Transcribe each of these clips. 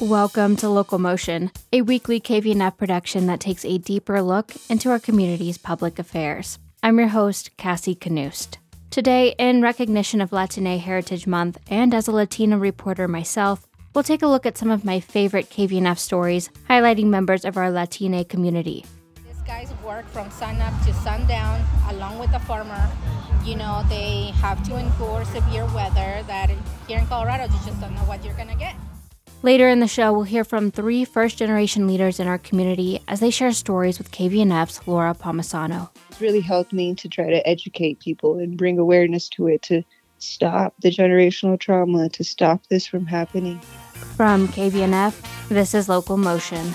Welcome to Local Motion, a weekly KVNF production that takes a deeper look into our community's public affairs. I'm your host, Cassie Knust. Today, in recognition of Latine Heritage Month and as a Latina reporter myself, we'll take a look at some of my favorite KVNF stories highlighting members of our Latine community. These guys work from sunup to sundown along with the farmer. You know, they have to endure severe weather that here in Colorado, you just don't know what you're going to get. Later in the show, we'll hear from three first generation leaders in our community as they share stories with KVNF's Laura Palmisano. It's really helped me to try to educate people and bring awareness to it to stop the generational trauma, to stop this from happening. From KVNF, this is Local Motion.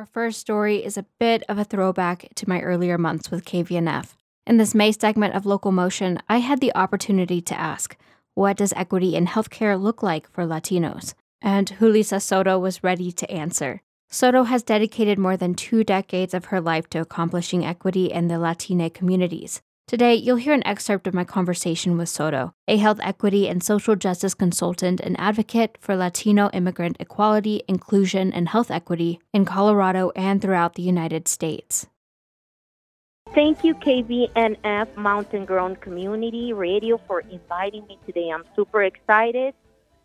Our first story is a bit of a throwback to my earlier months with KVNF. In this May segment of Local Motion, I had the opportunity to ask, what does equity in healthcare look like for Latinos? And Julissa Soto was ready to answer. Soto has dedicated more than two decades of her life to accomplishing equity in the Latina communities. Today, you'll hear an excerpt of my conversation with Soto, a health equity and social justice consultant and advocate for Latino immigrant equality, inclusion, and health equity in Colorado and throughout the United States. Thank you, KVNF Mountain Grown Community Radio, for inviting me today. I'm super excited.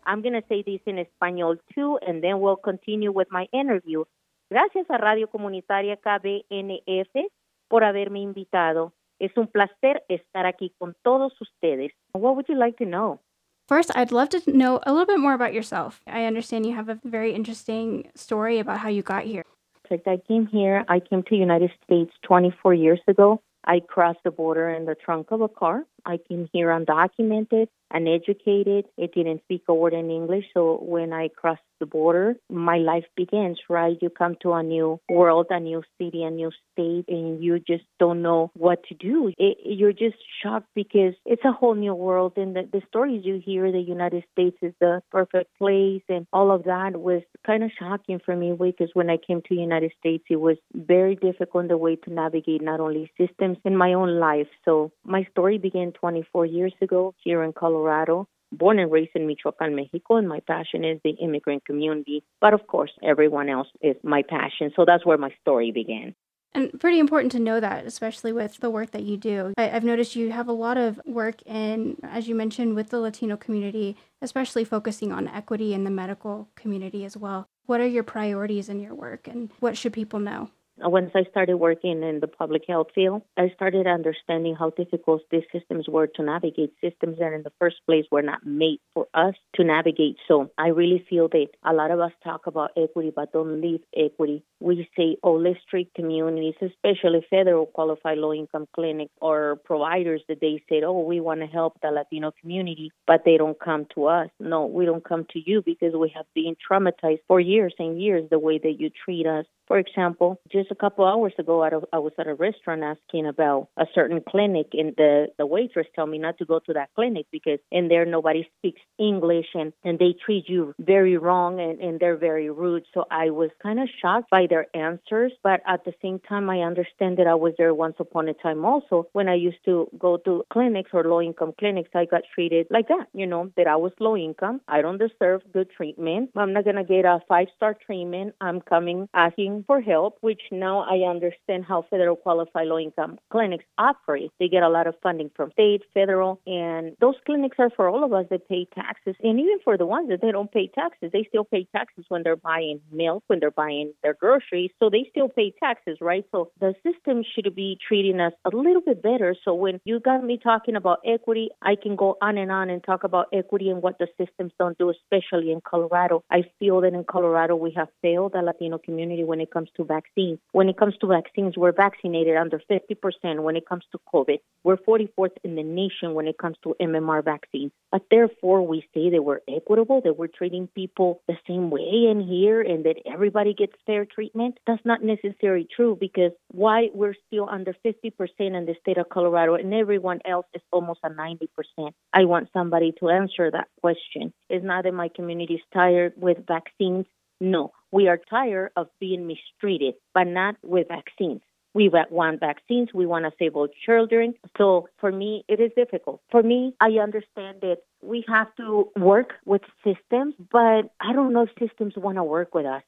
I'm going to say this in Espanol too, and then we'll continue with my interview. Gracias a Radio Comunitaria KVNF por haberme invitado. Es un placer estar aquí con todos ustedes. What would you like to know? First, I'd love to know a little bit more about yourself. I understand you have a very interesting story about how you got here. Like I came here, I came to United States 24 years ago. I crossed the border in the trunk of a car. I came here undocumented, uneducated. I didn't speak a word in English. So when I crossed the border, my life begins, right? You come to a new world, a new city, a new state, and you just don't know what to do. It, you're just shocked because it's a whole new world. And the, the stories you hear, the United States is the perfect place, and all of that was kind of shocking for me because when I came to the United States, it was very difficult the way to navigate not only systems in my own life. So my story began 24 years ago here in Colorado. Born and raised in Michoacan, Mexico, and my passion is the immigrant community. But of course, everyone else is my passion. So that's where my story began. And pretty important to know that, especially with the work that you do. I, have noticed you have a lot of work in, as you mentioned, with the Latino community, especially focusing on equity in the medical community as well. What are your priorities in your work and what should people know? Uh, once I started working in the public health field, I started understanding how difficult these systems were to navigate, systems that in the first place were not made for us to navigate. So I really feel that a lot of us talk about equity but don't live equity. We say, oh, let's communities, especially federal qualified low income clinics or providers that they said, oh, we want to help the Latino community, but they don't come to us. No, we don't come to you because we have been traumatized for years and years the way that you treat us. For example, just a couple hours ago, I was at a restaurant asking about a certain clinic, and the, the waitress told me not to go to that clinic because in there nobody speaks English and, and they treat you very wrong and, and they're very rude. So I was kind of shocked by their answers, but at the same time, I understand that I was there once upon a time also. When I used to go to clinics or low income clinics, I got treated like that, you know, that I was low income. I don't deserve good treatment. I'm not going to get a five star treatment. I'm coming asking for help, which now I understand how federal qualified low income clinics operate. They get a lot of funding from state, federal, and those clinics are for all of us that pay taxes. And even for the ones that they don't pay taxes, they still pay taxes when they're buying milk, when they're buying their groceries. So they still pay taxes, right? So the system should be treating us a little bit better. So when you got me talking about equity, I can go on and on and talk about equity and what the systems don't do, especially in Colorado. I feel that in Colorado we have failed the Latino community when it it comes to vaccines. When it comes to vaccines, we're vaccinated under 50%. When it comes to COVID, we're 44th in the nation when it comes to MMR vaccines. But therefore, we say that we're equitable, that we're treating people the same way in here, and that everybody gets fair treatment. That's not necessarily true because why we're still under 50% in the state of Colorado and everyone else is almost a 90%. I want somebody to answer that question. It's not that my community is tired with vaccines. No, we are tired of being mistreated, but not with vaccines. We want vaccines. We want to save all children. So for me, it is difficult. For me, I understand that we have to work with systems, but I don't know if systems want to work with us.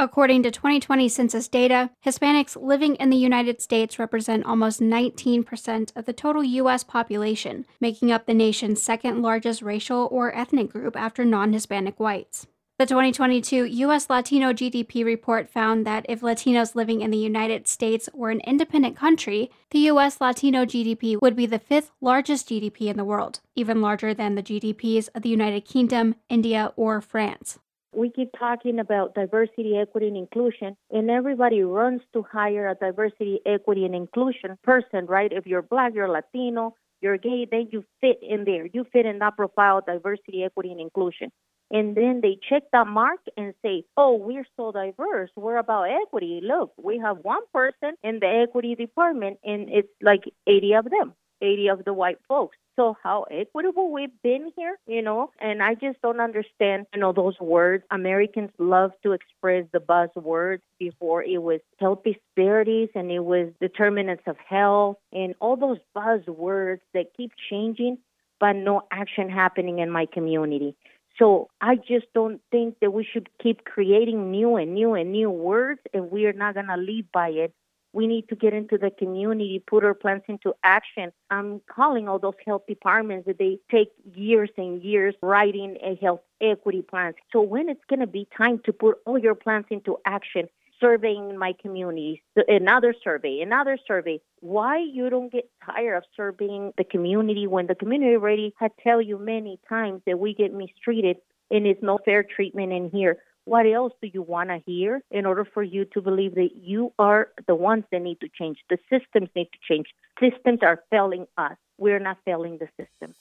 According to 2020 census data, Hispanics living in the United States represent almost 19% of the total U.S. population, making up the nation's second largest racial or ethnic group after non Hispanic whites. The 2022 U.S. Latino GDP report found that if Latinos living in the United States were an independent country, the U.S. Latino GDP would be the fifth largest GDP in the world, even larger than the GDPs of the United Kingdom, India, or France. We keep talking about diversity, equity, and inclusion, and everybody runs to hire a diversity, equity, and inclusion person, right? If you're black, you're Latino, you're gay, then you fit in there. You fit in that profile, diversity, equity, and inclusion and then they check that mark and say, oh, we're so diverse. We're about equity. Look, we have one person in the equity department, and it's like 80 of them, 80 of the white folks. So how equitable we've been here, you know, and I just don't understand, you know, those words. Americans love to express the buzzwords before it was health disparities and it was determinants of health and all those buzzwords that keep changing, but no action happening in my community. So I just don't think that we should keep creating new and new and new words and we are not going to lead by it. We need to get into the community, put our plans into action. I'm calling all those health departments that they take years and years writing a health equity plan. So when it's going to be time to put all your plans into action, surveying my community, another survey, another survey. Why you don't get tired of surveying the community when the community already had tell you many times that we get mistreated and it's no fair treatment in here. What else do you want to hear in order for you to believe that you are the ones that need to change? The systems need to change. Systems are failing us. We're not failing the system.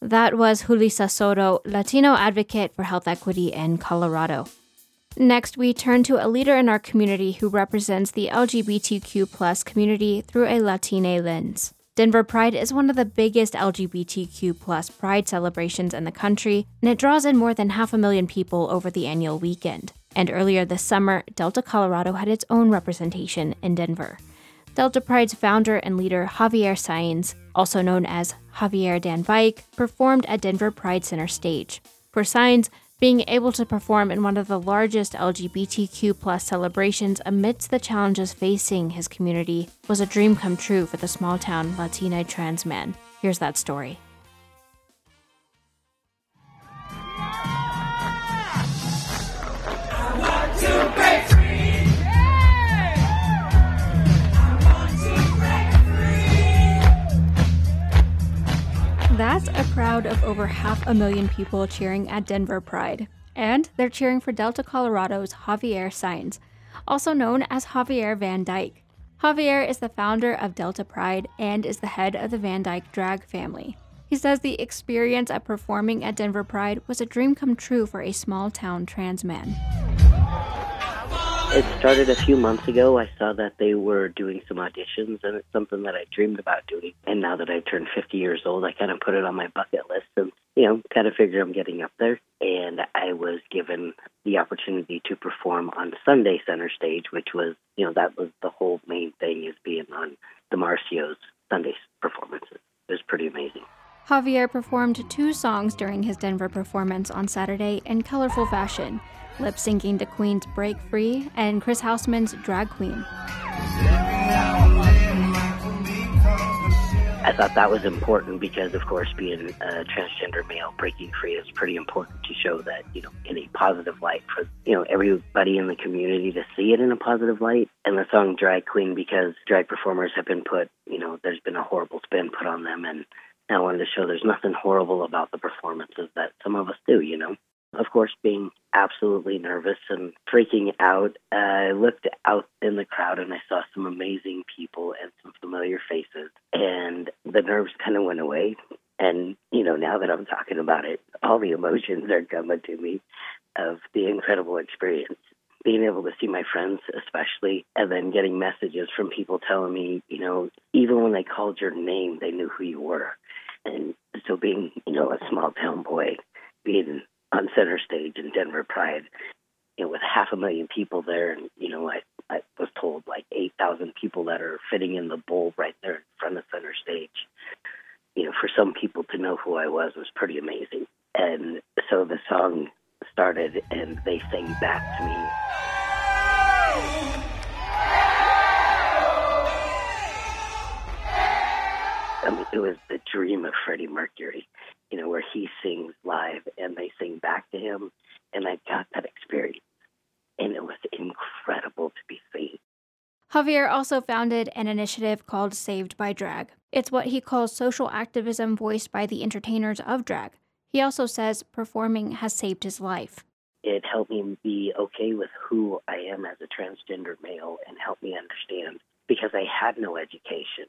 That was Julissa Soto, Latino advocate for health equity in Colorado. Next, we turn to a leader in our community who represents the LGBTQ plus community through a Latina lens. Denver Pride is one of the biggest LGBTQ plus pride celebrations in the country, and it draws in more than half a million people over the annual weekend. And earlier this summer, Delta, Colorado had its own representation in Denver. Delta Pride's founder and leader Javier Saenz, also known as Javier Van Dyke, performed at Denver Pride Center stage. For Saenz, being able to perform in one of the largest LGBTQ plus celebrations amidst the challenges facing his community was a dream come true for the small town Latina trans man. Here's that story. That's a crowd of over half a million people cheering at Denver Pride. And they're cheering for Delta, Colorado's Javier Saenz, also known as Javier Van Dyke. Javier is the founder of Delta Pride and is the head of the Van Dyke drag family. He says the experience of performing at Denver Pride was a dream come true for a small town trans man. It started a few months ago. I saw that they were doing some auditions, and it's something that I dreamed about doing. And now that I've turned 50 years old, I kind of put it on my bucket list and, you know, kind of figure I'm getting up there. And I was given the opportunity to perform on Sunday center stage, which was, you know, that was the whole main thing is being on the Marcio's Sunday performances. It was pretty amazing. Javier performed two songs during his Denver performance on Saturday in colorful fashion lip syncing to Queen's Break Free and Chris Housman's Drag Queen. I thought that was important because, of course, being a transgender male breaking free is pretty important to show that, you know, in a positive light for, you know, everybody in the community to see it in a positive light. And the song Drag Queen, because drag performers have been put, you know, there's been a horrible spin put on them. And I wanted to show there's nothing horrible about the performances that some of us do, you know of course, being absolutely nervous and freaking out, uh, I looked out in the crowd and I saw some amazing people and some familiar faces, and the nerves kind of went away. And, you know, now that I'm talking about it, all the emotions are coming to me of the incredible experience. Being able to see my friends, especially, and then getting messages from people telling me, you know, even when they called your name, they knew who you were. And so being, you know, a small town boy, being on center stage in Denver Pride, you know, with half a million people there, and you know, I I was told like 8,000 people that are fitting in the bowl right there in front of center stage. You know, for some people to know who I was was pretty amazing. And so the song started and they sang back to me. I mean, it was the dream of Freddie Mercury, he sings live and they sing back to him. And I got that experience. And it was incredible to be seen. Javier also founded an initiative called Saved by Drag. It's what he calls social activism voiced by the entertainers of drag. He also says performing has saved his life. It helped me be okay with who I am as a transgender male and helped me understand because I had no education.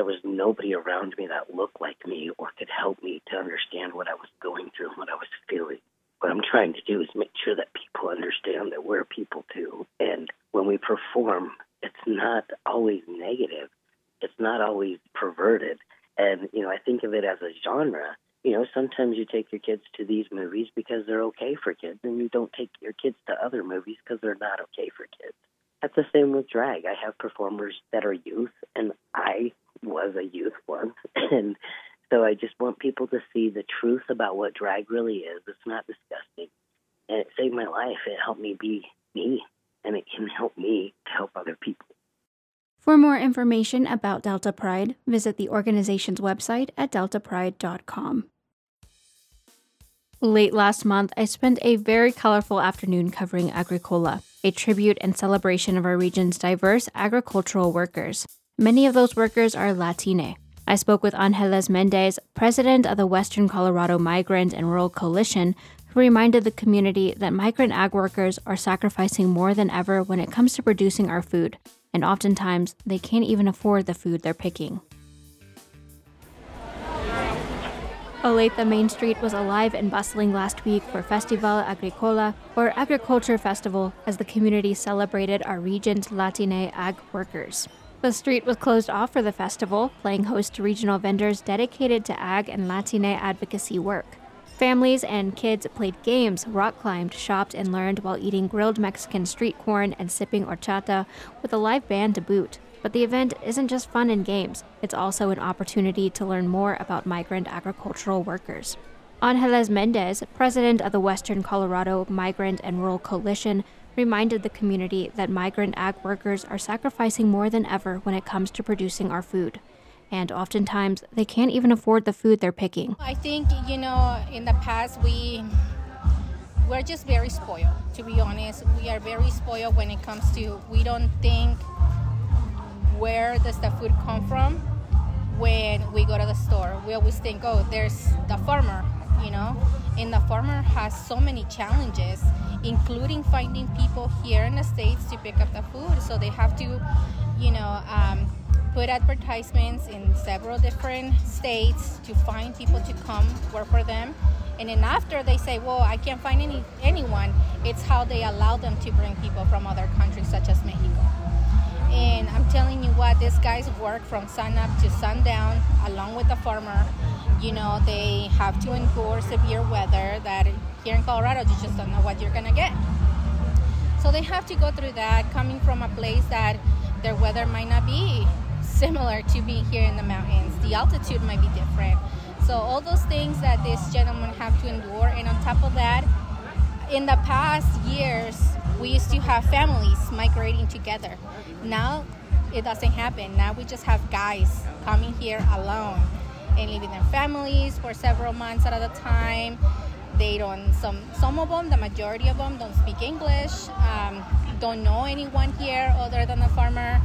There was nobody around me that looked like me or could help me to understand what I was going through and what I was feeling. What I'm trying to do is make sure that people understand that we're people too. And when we perform, it's not always negative. It's not always perverted. And, you know, I think of it as a genre. You know, sometimes you take your kids to these movies because they're okay for kids, and you don't take your kids to other movies because they're not okay for kids. That's the same with drag. I have performers that are youth, and I was a youth once. And so I just want people to see the truth about what drag really is. It's not disgusting. And it saved my life. It helped me be me, and it can help me to help other people. For more information about Delta Pride, visit the organization's website at deltapride.com. Late last month, I spent a very colorful afternoon covering Agricola, a tribute and celebration of our region's diverse agricultural workers. Many of those workers are Latine. I spoke with Angeles Mendez, president of the Western Colorado Migrant and Rural Coalition, who reminded the community that migrant ag workers are sacrificing more than ever when it comes to producing our food, and oftentimes they can't even afford the food they're picking. Olathe Main Street was alive and bustling last week for Festival Agricola, or Agriculture Festival, as the community celebrated our region's Latine ag workers. The street was closed off for the festival, playing host to regional vendors dedicated to ag and Latine advocacy work. Families and kids played games, rock climbed, shopped, and learned while eating grilled Mexican street corn and sipping horchata with a live band to boot. But the event isn't just fun and games, it's also an opportunity to learn more about migrant agricultural workers. Angeles Mendez, president of the Western Colorado Migrant and Rural Coalition, reminded the community that migrant ag workers are sacrificing more than ever when it comes to producing our food. And oftentimes, they can't even afford the food they're picking. I think, you know, in the past, we we're just very spoiled to be honest we are very spoiled when it comes to we don't think where does the food come from when we go to the store. We always think, oh, there's the farmer, you know, and the farmer has so many challenges, including finding people here in the States to pick up the food. So they have to, you know, um, put advertisements in several different states to find people to come work for them. And then after they say, well, I can't find any anyone, it's how they allow them to bring people from other countries such as Mexico. And I'm telling you what, these guys work from sunup to sundown along with the farmer. You know, they have to endure severe weather that here in Colorado, you just don't know what you're going to get. So they have to go through that coming from a place that their weather might not be similar to being here in the mountains. The altitude might be different. So all those things that these gentlemen have to endure. And on top of that, in the past years, we used to have families migrating together. Now it doesn't happen. Now we just have guys coming here alone and leaving their families for several months at a time. They don't. Some some of them, the majority of them, don't speak English. Um, don't know anyone here other than the farmer.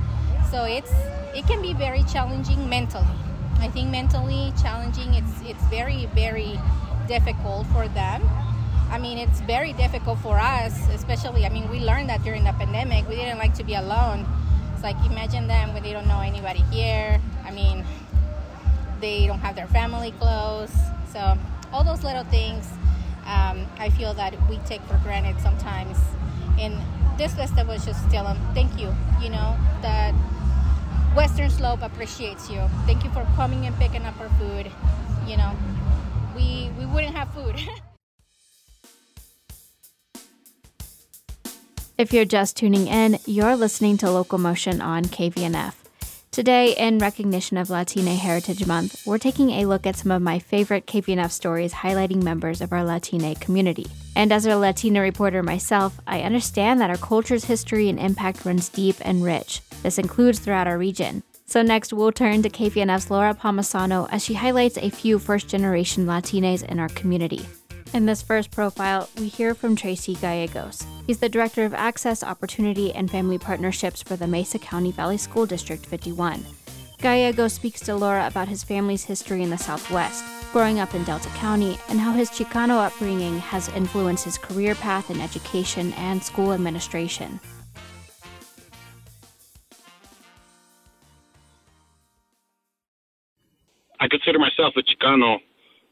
So it's it can be very challenging mentally. I think mentally challenging. It's it's very very difficult for them I mean, it's very difficult for us, especially. I mean, we learned that during the pandemic. We didn't like to be alone. It's like imagine them when they don't know anybody here. I mean, they don't have their family close. So all those little things, um, I feel that we take for granted sometimes. And this festival is just tell them thank you. You know that Western Slope appreciates you. Thank you for coming and picking up our food. You know, we we wouldn't have food. If you're just tuning in, you're listening to Local Motion on KVNF. Today, in recognition of Latine Heritage Month, we're taking a look at some of my favorite KVNF stories highlighting members of our Latine community. And as a Latina reporter myself, I understand that our culture's history and impact runs deep and rich. This includes throughout our region. So, next, we'll turn to KVNF's Laura Palmisano as she highlights a few first generation Latinas in our community. In this first profile, we hear from Tracy Gallegos. He's the Director of Access, Opportunity, and Family Partnerships for the Mesa County Valley School District 51. Gallegos speaks to Laura about his family's history in the Southwest, growing up in Delta County, and how his Chicano upbringing has influenced his career path in education and school administration. I consider myself a Chicano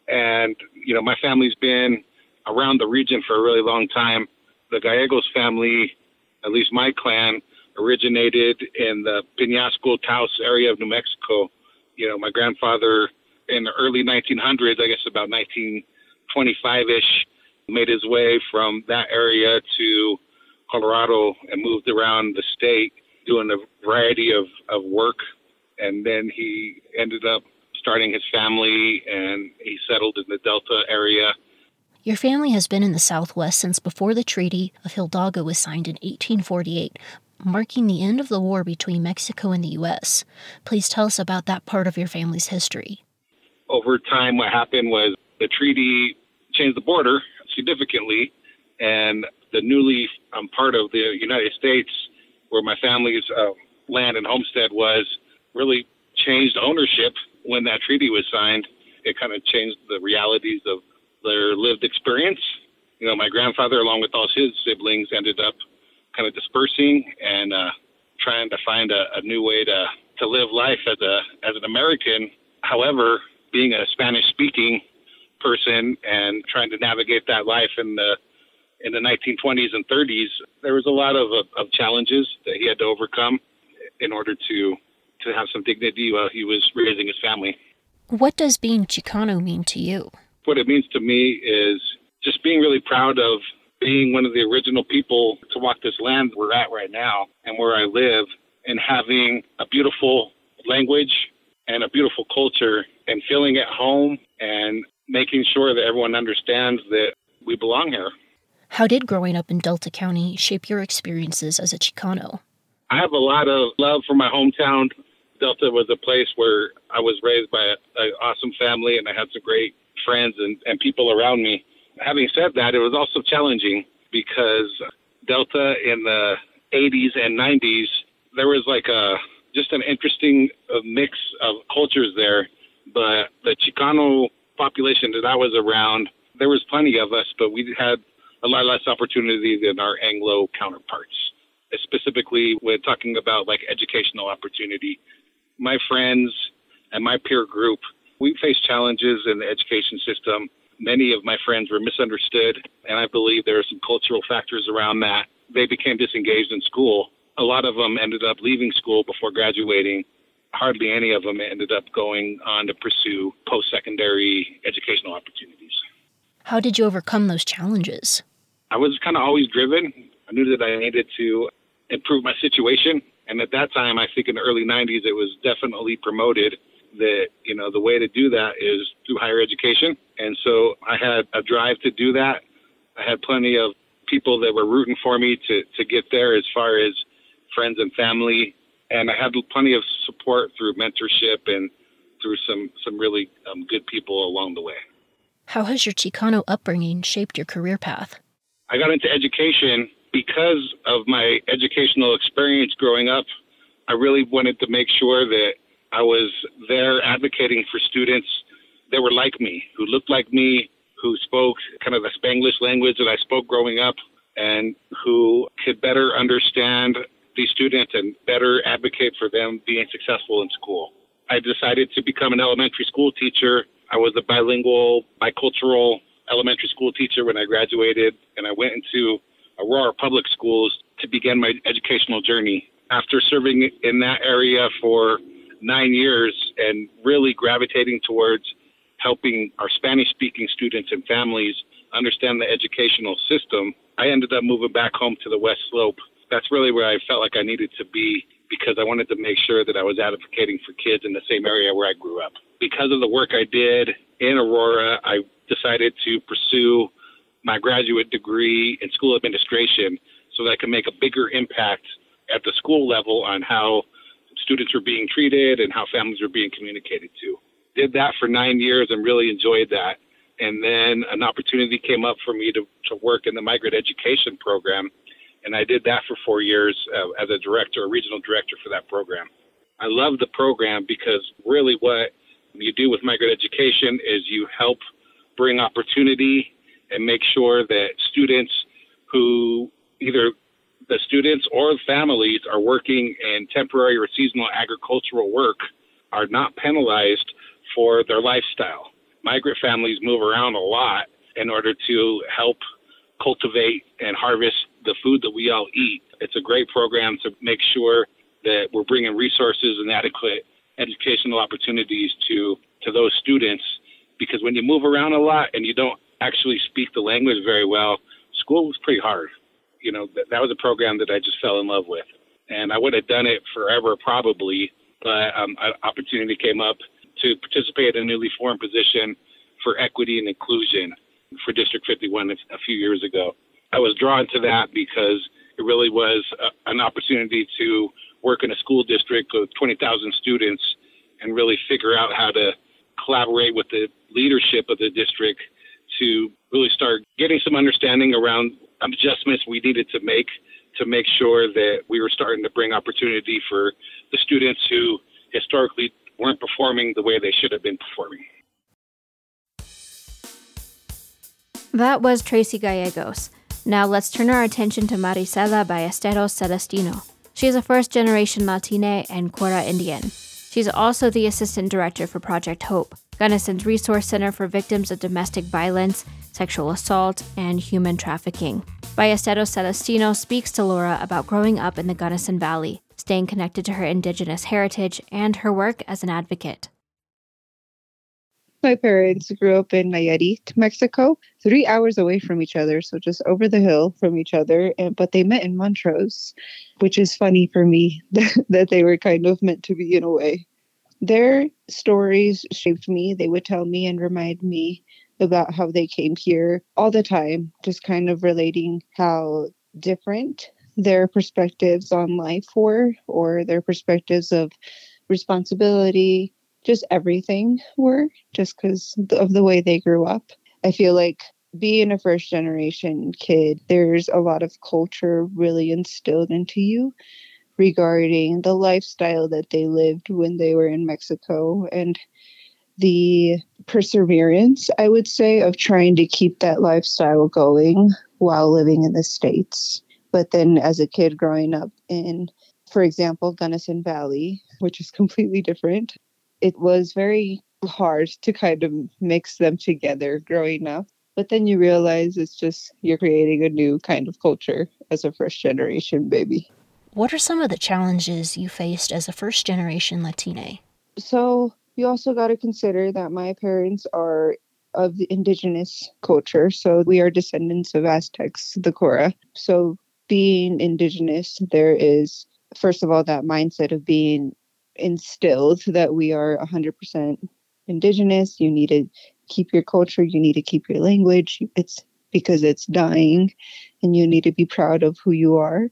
and, you know, my family's been around the region for a really long time. The Gallegos family, at least my clan, originated in the Penasco Taos area of New Mexico. You know, my grandfather in the early 1900s, I guess about 1925 ish, made his way from that area to Colorado and moved around the state doing a variety of, of work. And then he ended up starting his family and he settled in the Delta area. Your family has been in the Southwest since before the Treaty of Hidalgo was signed in 1848, marking the end of the war between Mexico and the U.S. Please tell us about that part of your family's history. Over time, what happened was the treaty changed the border significantly, and the newly um, part of the United States, where my family's uh, land and homestead was, really changed ownership when that treaty was signed, it kind of changed the realities of their lived experience. You know, my grandfather, along with all his siblings, ended up kind of dispersing and uh, trying to find a, a new way to, to live life as a as an American. However, being a Spanish speaking person and trying to navigate that life in the in the 1920s and 30s, there was a lot of, of challenges that he had to overcome in order to to have some dignity while he was raising his family. What does being Chicano mean to you? What it means to me is just being really proud of being one of the original people to walk this land we're at right now and where I live and having a beautiful language and a beautiful culture and feeling at home and making sure that everyone understands that we belong here. How did growing up in Delta County shape your experiences as a Chicano? I have a lot of love for my hometown. Delta was a place where I was raised by an awesome family and I had some great friends and, and people around me. Having said that, it was also challenging because Delta in the 80s and 90s, there was like a just an interesting mix of cultures there. But the Chicano population that I was around, there was plenty of us, but we had a lot less opportunity than our Anglo counterparts. Specifically, when talking about like educational opportunity, my friends and my peer group, we face challenges in the education system. Many of my friends were misunderstood, and I believe there are some cultural factors around that. They became disengaged in school. A lot of them ended up leaving school before graduating. Hardly any of them ended up going on to pursue post secondary educational opportunities. How did you overcome those challenges? I was kind of always driven. I knew that I needed to improve my situation and at that time, I think in the early 90s, it was definitely promoted that, you know, the way to do that is through higher education. And so I had a drive to do that. I had plenty of people that were rooting for me to, to get there as far as friends and family. And I had plenty of support through mentorship and through some, some really um, good people along the way. How has your Chicano upbringing shaped your career path? I got into education because of my educational experience growing up, I really wanted to make sure that I was there advocating for students that were like me, who looked like me, who spoke kind of the Spanglish language that I spoke growing up, and who could better understand these students and better advocate for them being successful in school. I decided to become an elementary school teacher. I was a bilingual, bicultural elementary school teacher when I graduated, and I went into Uh, Aurora Public Schools to begin my educational journey. After serving in that area for nine years and really gravitating towards helping our Spanish speaking students and families understand the educational system, I ended up moving back home to the West Slope. That's really where I felt like I needed to be because I wanted to make sure that I was advocating for kids in the same area where I grew up. Because of the work I did in Aurora, I decided to pursue my graduate degree in school administration so that I could make a bigger impact at the school level on how students were being treated and how families were being communicated to. Did that for nine years and really enjoyed that. And then an opportunity came up for me to, to work in the migrant education program. And I did that for four years uh, as a director, a regional director for that program. I love the program because really what you do with migrant education is you help bring opportunity and make sure that students who either the students or families are working in temporary or seasonal agricultural work are not penalized for their lifestyle. Migrant families move around a lot in order to help cultivate and harvest the food that we all eat. It's a great program to make sure that we're bringing resources and adequate educational opportunities to, to those students because when you move around a lot and you don't actually speak the language very well, school was pretty hard you know, that, that was a program that I just fell in love with. And I would have done it forever probably, but um, an opportunity came up to participate in a newly formed position for equity and inclusion for District 51 a few years ago. I was drawn to that because it really was a, an opportunity to work in a school district with 20,000 students and really figure out how to collaborate with the leadership of the district to really start getting some understanding around adjustments we needed to make to make sure that we were starting to bring opportunity for the students who historically weren't performing the way they should have been performing. That was Tracy Gallegos. Now let's turn our attention to Marisela Ballesteros Celestino. She is a first generation Latina and Cora Indian. She's also the assistant director for Project Hope, Gunnison Resource Center for Victims of Domestic Violence, Sexual Assault, and Human Trafficking. Ballesteros Celestino speaks to Laura about growing up in the Gunnison Valley, staying connected to her indigenous heritage, and her work as an advocate. My parents grew up in Nayarit, Mexico, three hours away from each other, so just over the hill from each other. And, but they met in Montrose, which is funny for me that they were kind of meant to be in a way. Their stories shaped me. They would tell me and remind me about how they came here all the time, just kind of relating how different their perspectives on life were, or their perspectives of responsibility, just everything were, just because of the way they grew up. I feel like being a first generation kid, there's a lot of culture really instilled into you regarding the lifestyle that they lived when they were in Mexico and the perseverance, I would say, of trying to keep that lifestyle going while living in the States. But then as a kid growing up in, for example, Gunnison Valley, which is completely different, it was very hard to kind of mix them together growing up. But then you realize it's just you're creating a new kind of culture as a first generation baby. What are some of the challenges you faced as a first generation Latina? So, you also got to consider that my parents are of the indigenous culture. So, we are descendants of Aztecs, the Cora. So, being indigenous, there is, first of all, that mindset of being instilled that we are 100% indigenous. You need to keep your culture, you need to keep your language. It's because it's dying, and you need to be proud of who you are.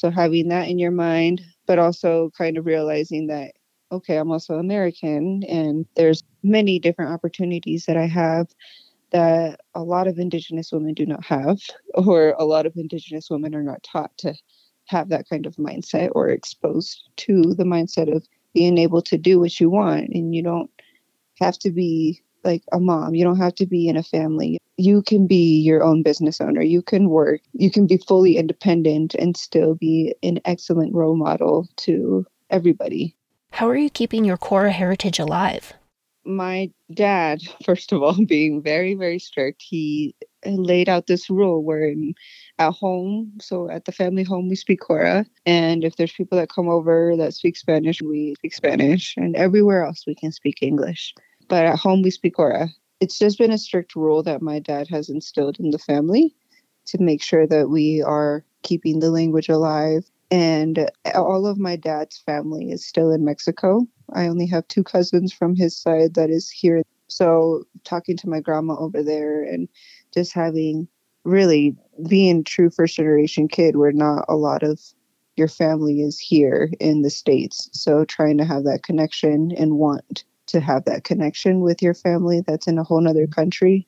So having that in your mind, but also kind of realizing that, okay, I'm also American and there's many different opportunities that I have that a lot of Indigenous women do not have, or a lot of Indigenous women are not taught to have that kind of mindset or exposed to the mindset of being able to do what you want. And you don't have to be like a mom. You don't have to be in a family. You can be your own business owner. You can work. You can be fully independent and still be an excellent role model to everybody. How are you keeping your Cora heritage alive? My dad, first of all, being very, very strict, he laid out this rule where at home, so at the family home, we speak Cora. And if there's people that come over that speak Spanish, we speak Spanish. And everywhere else, we can speak English but at home we speak Cora. it's just been a strict rule that my dad has instilled in the family to make sure that we are keeping the language alive. And all of my dad's family is still in Mexico. I only have two cousins from his side that is here. So, talking to my grandma over there and just having really being true first generation kid where not a lot of your family is here in the states so trying to have that connection and want to have that connection with your family that's in a whole nother mm-hmm. country.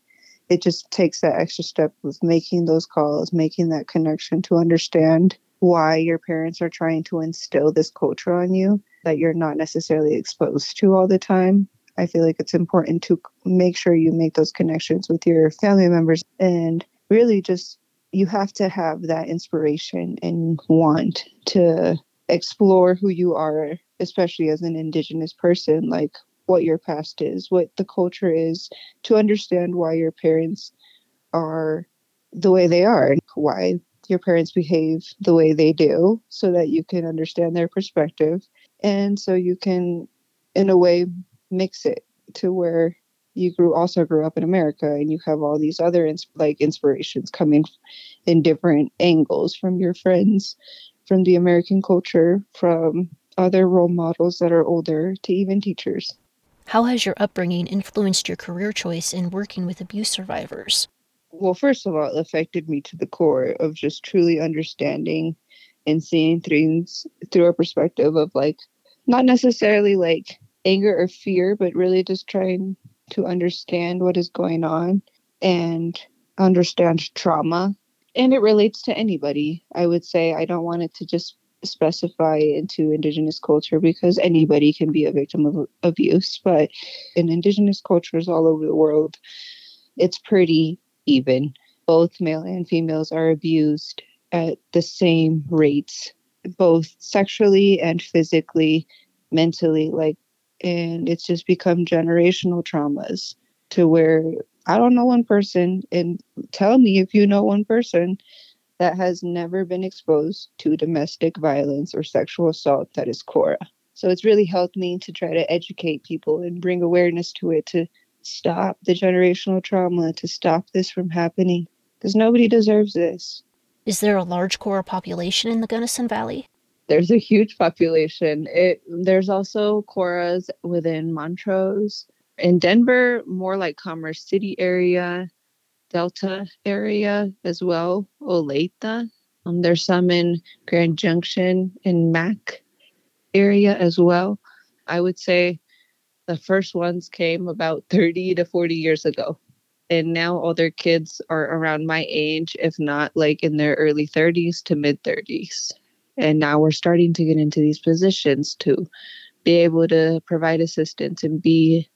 It just takes that extra step of making those calls making that connection to understand why your parents are trying to instill this culture on you that you're not necessarily exposed to all the time. I feel like it's important to make sure you make those connections with your family members and really just you have to have that inspiration and want to explore who you are, especially as an Indigenous person, like what your past is, what the culture is, to understand why your parents are the way they are, and why your parents behave the way they do, so that you can understand their perspective. And so you can, in a way, mix it to where you grew also grew up in America and you have all these other ins- like inspirations coming in different angles from your friends, from the American culture, from other role models that are older to even teachers. How has your upbringing influenced your career choice in working with abuse survivors? Well, first of all, it affected me to the core of just truly understanding and seeing things through a perspective of like not necessarily like anger or fear, but really just trying to understand what is going on and understand trauma. And it relates to anybody. I would say I don't want it to just specify into indigenous culture because anybody can be a victim of abuse, but in indigenous cultures all over the world, it's pretty even. Both male and females are abused at the same rates, both sexually and physically, mentally. Like and it's just become generational traumas to where I don't know one person, and tell me if you know one person that has never been exposed to domestic violence or sexual assault that is Cora. So it's really helped me to try to educate people and bring awareness to it to stop the generational trauma, to stop this from happening, because nobody deserves this. Is there a large Cora population in the Gunnison Valley? there's a huge population. It there's also Coras within Montrose. In Denver, more like Commerce City area, Delta area as well, Olathe. Um, there's some in Grand Junction and Mack area as well. I would say the first ones came about 30 to 40 years ago. And now all their kids are around my age, if not like in their early 30s to mid 30s. And now we're starting to get into these positions to be able to provide assistance and be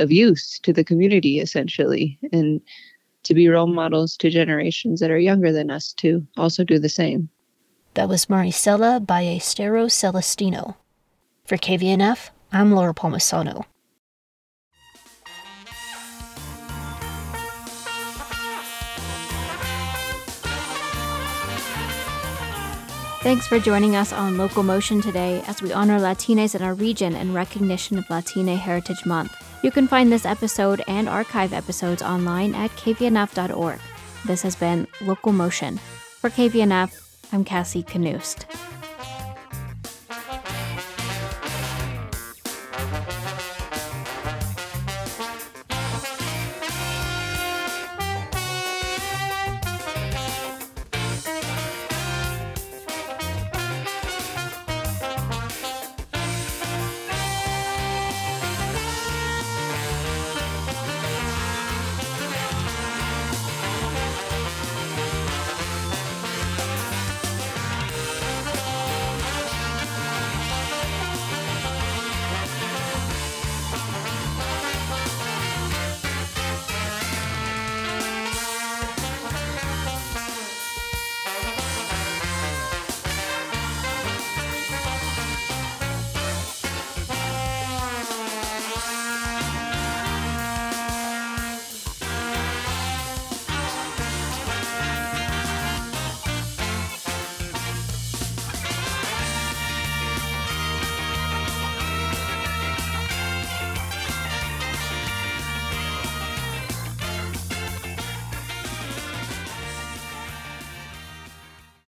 of use to the community essentially and to be role models to generations that are younger than us to also do the same. That was Maricela Ballesteros Celestino. For KVNF, I'm Laura Palmisano. Thanks for joining us on Local Motion today as we honor Latinas in our region in recognition of Latine Heritage Month. You can find this episode and archive episodes online at kvnf.org. This has been Local Motion. For KVNF, I'm Cassie Knust.